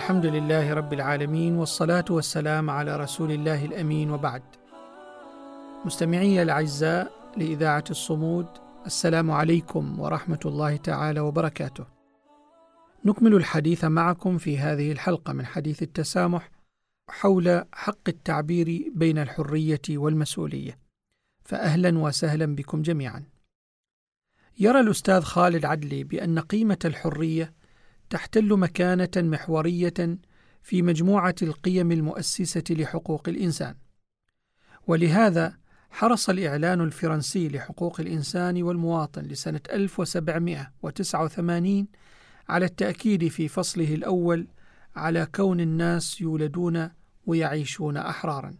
الحمد لله رب العالمين والصلاة والسلام على رسول الله الأمين وبعد. مستمعي الأعزاء لإذاعة الصمود السلام عليكم ورحمة الله تعالى وبركاته. نكمل الحديث معكم في هذه الحلقة من حديث التسامح حول حق التعبير بين الحرية والمسؤولية. فأهلا وسهلا بكم جميعا. يرى الأستاذ خالد عدلي بأن قيمة الحرية تحتل مكانة محورية في مجموعة القيم المؤسسة لحقوق الإنسان. ولهذا حرص الإعلان الفرنسي لحقوق الإنسان والمواطن لسنة 1789 على التأكيد في فصله الأول على كون الناس يولدون ويعيشون أحرارا.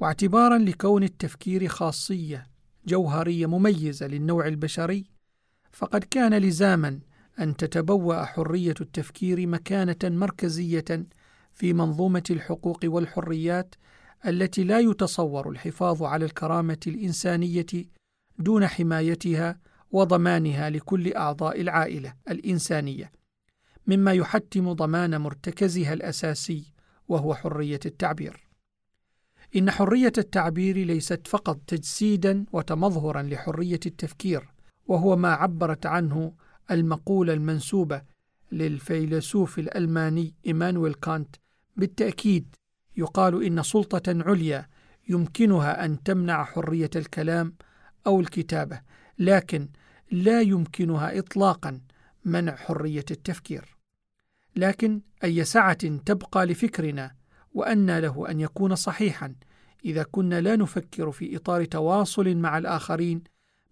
واعتبارا لكون التفكير خاصية جوهرية مميزة للنوع البشري، فقد كان لزاما أن تتبوأ حرية التفكير مكانة مركزية في منظومة الحقوق والحريات التي لا يتصور الحفاظ على الكرامة الإنسانية دون حمايتها وضمانها لكل أعضاء العائلة الإنسانية، مما يحتم ضمان مرتكزها الأساسي وهو حرية التعبير. إن حرية التعبير ليست فقط تجسيدا وتمظهرا لحرية التفكير، وهو ما عبرت عنه المقولة المنسوبة للفيلسوف الألماني إيمانويل كانت بالتأكيد يقال إن سلطة عليا يمكنها أن تمنع حرية الكلام أو الكتابة، لكن لا يمكنها إطلاقا منع حرية التفكير. لكن أي سعة تبقى لفكرنا وأن له أن يكون صحيحا إذا كنا لا نفكر في إطار تواصل مع الآخرين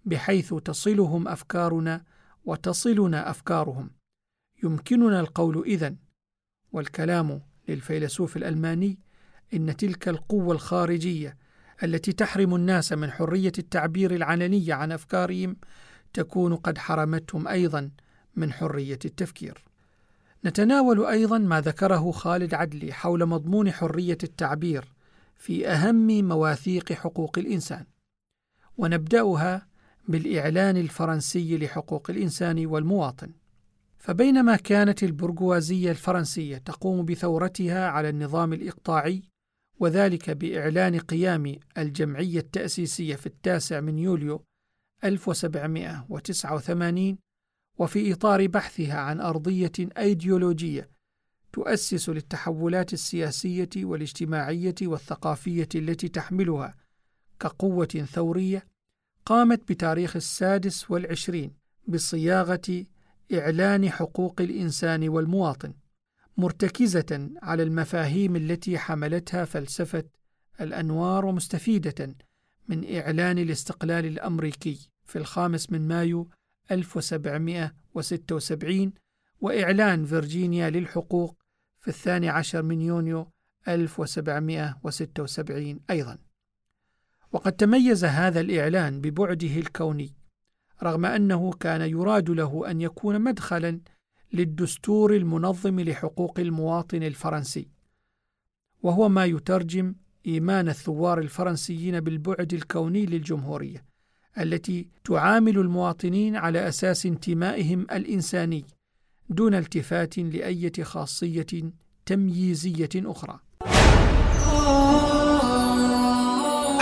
بحيث تصلهم أفكارنا وتصلنا أفكارهم. يمكننا القول إذن. والكلام للفيلسوف الألماني إن تلك القوة الخارجية التي تحرم الناس من حرية التعبير العلني عن أفكارهم تكون قد حرمتهم أيضا من حرية التفكير. نتناول أيضا ما ذكره خالد عدلي حول مضمون حرية التعبير في أهم مواثيق حقوق الإنسان. ونبدأها بالإعلان الفرنسي لحقوق الإنسان والمواطن. فبينما كانت البرجوازية الفرنسية تقوم بثورتها على النظام الإقطاعي وذلك بإعلان قيام الجمعية التأسيسية في التاسع من يوليو 1789 وفي إطار بحثها عن أرضية أيديولوجية تؤسس للتحولات السياسية والاجتماعية والثقافية التي تحملها كقوة ثورية قامت بتاريخ السادس والعشرين بصياغة إعلان حقوق الإنسان والمواطن مرتكزة على المفاهيم التي حملتها فلسفة الأنوار ومستفيدة من إعلان الاستقلال الأمريكي في الخامس من مايو 1776 وإعلان فيرجينيا للحقوق في الثاني عشر من يونيو 1776 أيضاً. وقد تميز هذا الإعلان ببعده الكوني رغم أنه كان يراد له أن يكون مدخلا للدستور المنظم لحقوق المواطن الفرنسي وهو ما يترجم إيمان الثوار الفرنسيين بالبعد الكوني للجمهورية التي تعامل المواطنين على أساس انتمائهم الإنساني دون التفات لأية خاصية تمييزية أخرى.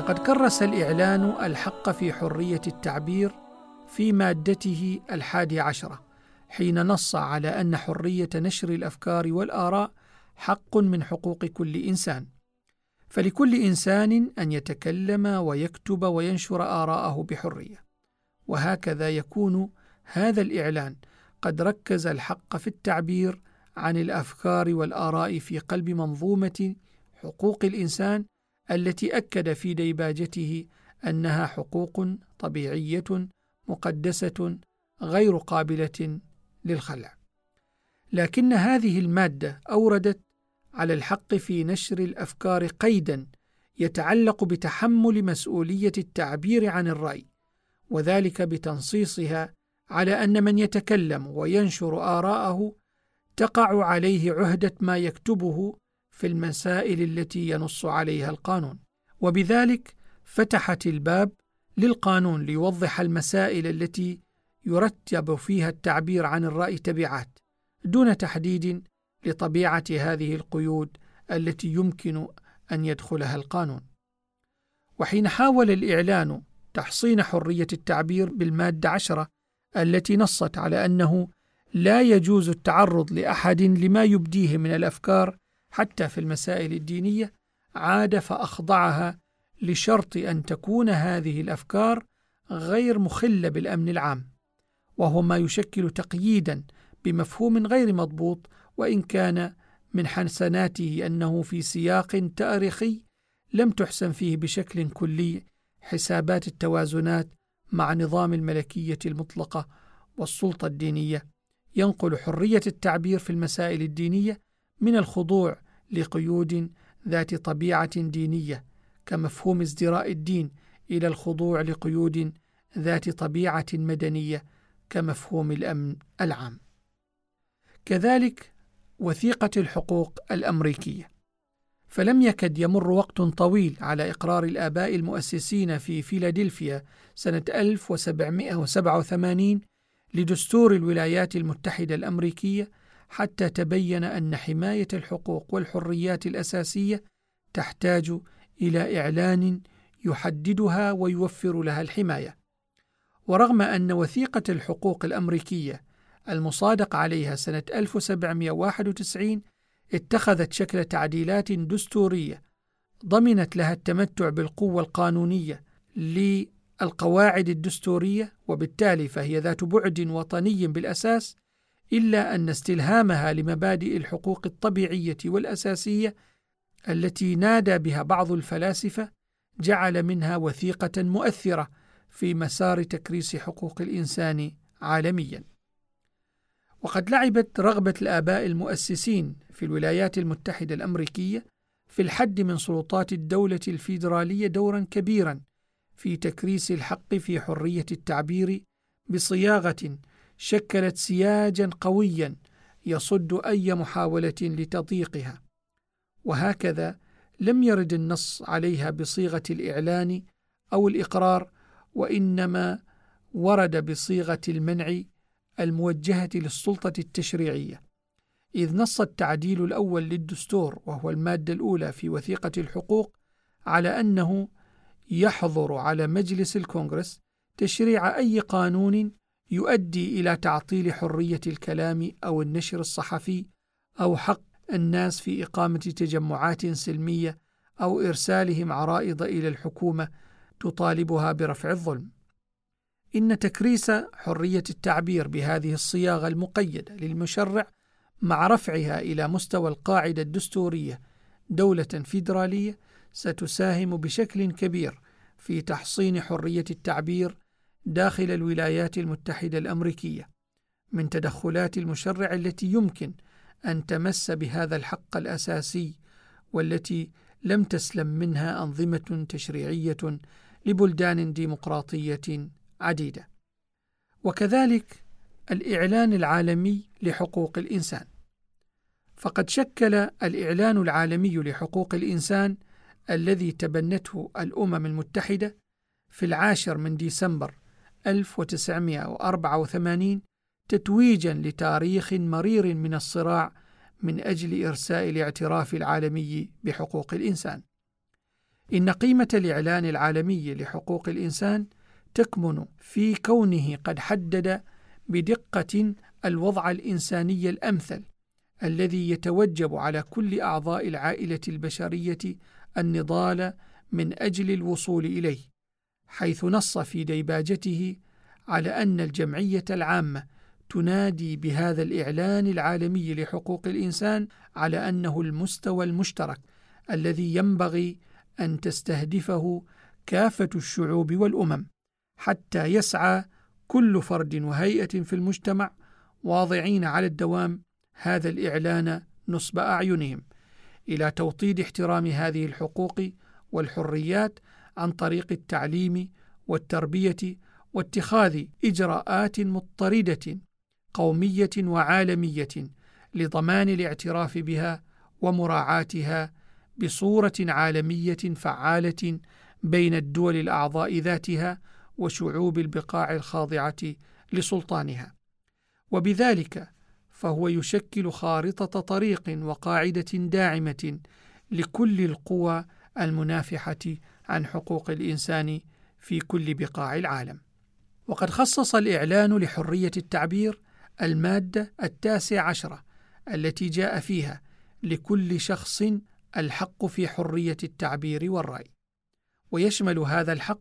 لقد كرس الإعلان الحق في حرية التعبير في مادته الحادي عشرة حين نص على أن حرية نشر الأفكار والآراء حق من حقوق كل إنسان. فلكل إنسان أن يتكلم ويكتب وينشر آراءه بحرية. وهكذا يكون هذا الإعلان قد ركز الحق في التعبير عن الأفكار والآراء في قلب منظومة حقوق الإنسان التي أكد في ديباجته أنها حقوق طبيعية مقدسة غير قابلة للخلع. لكن هذه المادة أوردت على الحق في نشر الأفكار قيدا يتعلق بتحمل مسؤولية التعبير عن الرأي وذلك بتنصيصها على أن من يتكلم وينشر آراءه تقع عليه عهدة ما يكتبه في المسائل التي ينص عليها القانون. وبذلك فتحت الباب للقانون ليوضح المسائل التي يرتب فيها التعبير عن الرأي تبعات دون تحديد لطبيعة هذه القيود التي يمكن أن يدخلها القانون. وحين حاول الإعلان تحصين حرية التعبير بالمادة عشرة التي نصت على أنه لا يجوز التعرض لأحد لما يبديه من الأفكار حتى في المسائل الدينية عاد فأخضعها لشرط أن تكون هذه الأفكار غير مخلة بالأمن العام وهو ما يشكل تقييدا بمفهوم غير مضبوط وإن كان من حسناته أنه في سياق تاريخي لم تحسن فيه بشكل كلي حسابات التوازنات مع نظام الملكية المطلقة والسلطة الدينية. ينقل حرية التعبير في المسائل الدينية من الخضوع لقيود ذات طبيعة دينية كمفهوم ازدراء الدين إلى الخضوع لقيود ذات طبيعة مدنية كمفهوم الأمن العام. كذلك وثيقة الحقوق الأمريكية. فلم يكد يمر وقت طويل على إقرار الآباء المؤسسين في فيلادلفيا سنة 1787 لدستور الولايات المتحدة الأمريكية حتى تبين أن حماية الحقوق والحريات الأساسية تحتاج إلى إعلان يحددها ويوفر لها الحماية. ورغم أن وثيقة الحقوق الأمريكية المصادق عليها سنة 1791 اتخذت شكل تعديلات دستورية ضمنت لها التمتع بالقوة القانونية القواعد الدستورية وبالتالي فهي ذات بعد وطني بالأساس إلا أن استلهامها لمبادئ الحقوق الطبيعية والأساسية التي نادى بها بعض الفلاسفة جعل منها وثيقة مؤثرة في مسار تكريس حقوق الإنسان عالميا. وقد لعبت رغبة الآباء المؤسسين في الولايات المتحدة الأمريكية في الحد من سلطات الدولة الفيدرالية دورا كبيرا في تكريس الحق في حرية التعبير بصياغة شكلت سياجا قويا يصد أي محاولة لتضييقها. وهكذا لم يرد النص عليها بصيغة الإعلان أو الإقرار وإنما ورد بصيغة المنع الموجهة للسلطة التشريعية. إذ نص التعديل الأول للدستور وهو المادة الأولى في وثيقة الحقوق على أنه يحظر على مجلس الكونغرس تشريع أي قانون يؤدي إلى تعطيل حرية الكلام أو النشر الصحفي أو حق الناس في إقامة تجمعات سلمية أو إرسالهم عرائض إلى الحكومة تطالبها برفع الظلم. إن تكريس حرية التعبير بهذه الصياغة المقيدة للمشرع مع رفعها إلى مستوى القاعدة الدستورية دولة فيدرالية ستساهم بشكل كبير في تحصين حرية التعبير داخل الولايات المتحدة الأمريكية من تدخلات المشرع التي يمكن أن تمس بهذا الحق الأساسي والتي لم تسلم منها أنظمة تشريعية لبلدان ديمقراطية عديدة. وكذلك الإعلان العالمي لحقوق الإنسان. فقد شكل الإعلان العالمي لحقوق الإنسان الذي تبنته الأمم المتحدة في العاشر من ديسمبر 1984 تتويجا لتاريخ مرير من الصراع من أجل إرساء الاعتراف العالمي بحقوق الإنسان. إن قيمة الإعلان العالمي لحقوق الإنسان تكمن في كونه قد حدد بدقة الوضع الإنساني الأمثل الذي يتوجب على كل أعضاء العائلة البشرية النضال من أجل الوصول إليه، حيث نص في ديباجته على أن الجمعية العامة تنادي بهذا الإعلان العالمي لحقوق الإنسان على أنه المستوى المشترك الذي ينبغي أن تستهدفه كافة الشعوب والأمم، حتى يسعى كل فرد وهيئة في المجتمع واضعين على الدوام هذا الإعلان نصب أعينهم إلى توطيد احترام هذه الحقوق والحريات عن طريق التعليم والتربية واتخاذ إجراءات مضطردة قومية وعالمية لضمان الاعتراف بها ومراعاتها بصورة عالمية فعالة بين الدول الأعضاء ذاتها وشعوب البقاع الخاضعة لسلطانها. وبذلك فهو يشكل خارطة طريق وقاعدة داعمة لكل القوى المنافحة عن حقوق الإنسان في كل بقاع العالم. وقد خصص الإعلان لحرية التعبير المادة التاسع عشرة التي جاء فيها لكل شخص الحق في حرية التعبير والرأي. ويشمل هذا الحق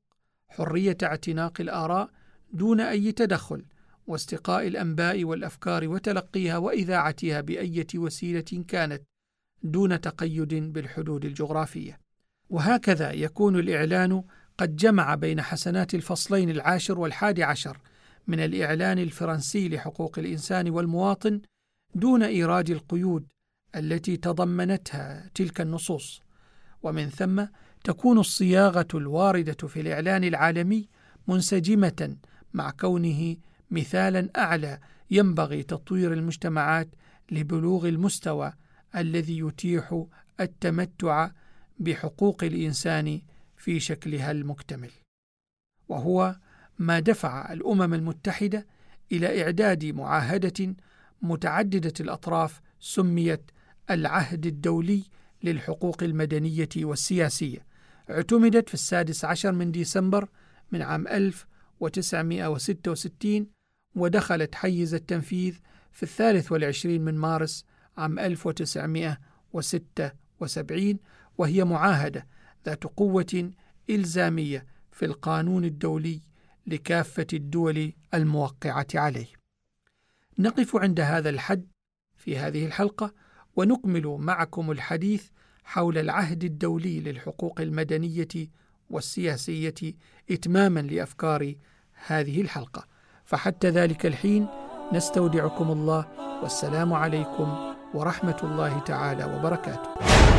حرية اعتناق الآراء دون أي تدخل واستقاء الأنباء والأفكار وتلقيها وإذاعتها بأية وسيلة كانت دون تقيد بالحدود الجغرافية وهكذا يكون الإعلان قد جمع بين حسنات الفصلين العاشر والحادي عشر من الإعلان الفرنسي لحقوق الإنسان والمواطن دون ايراد القيود التي تضمنتها تلك النصوص. ومن ثم تكون الصياغة الواردة في الإعلان العالمي منسجمة مع كونه مثالا أعلى ينبغي تطوير المجتمعات لبلوغ المستوى الذي يتيح التمتع بحقوق الإنسان في شكلها المكتمل وهو ما دفع الأمم المتحدة إلى إعداد معاهدة متعددة الأطراف سميت العهد الدولي للحقوق المدنية والسياسية اعتمدت في السادس عشر من ديسمبر من عام 1966 ودخلت حيز التنفيذ في الثالث والعشرين من مارس عام 1976 وهي معاهدة ذات قوة إلزامية في القانون الدولي لكافة الدول الموقعة عليه. نقف عند هذا الحد في هذه الحلقة ونكمل معكم الحديث حول العهد الدولي للحقوق المدنية والسياسية إتماما لأفكار هذه الحلقة. فحتى ذلك الحين نستودعكم الله والسلام عليكم ورحمة الله تعالى وبركاته.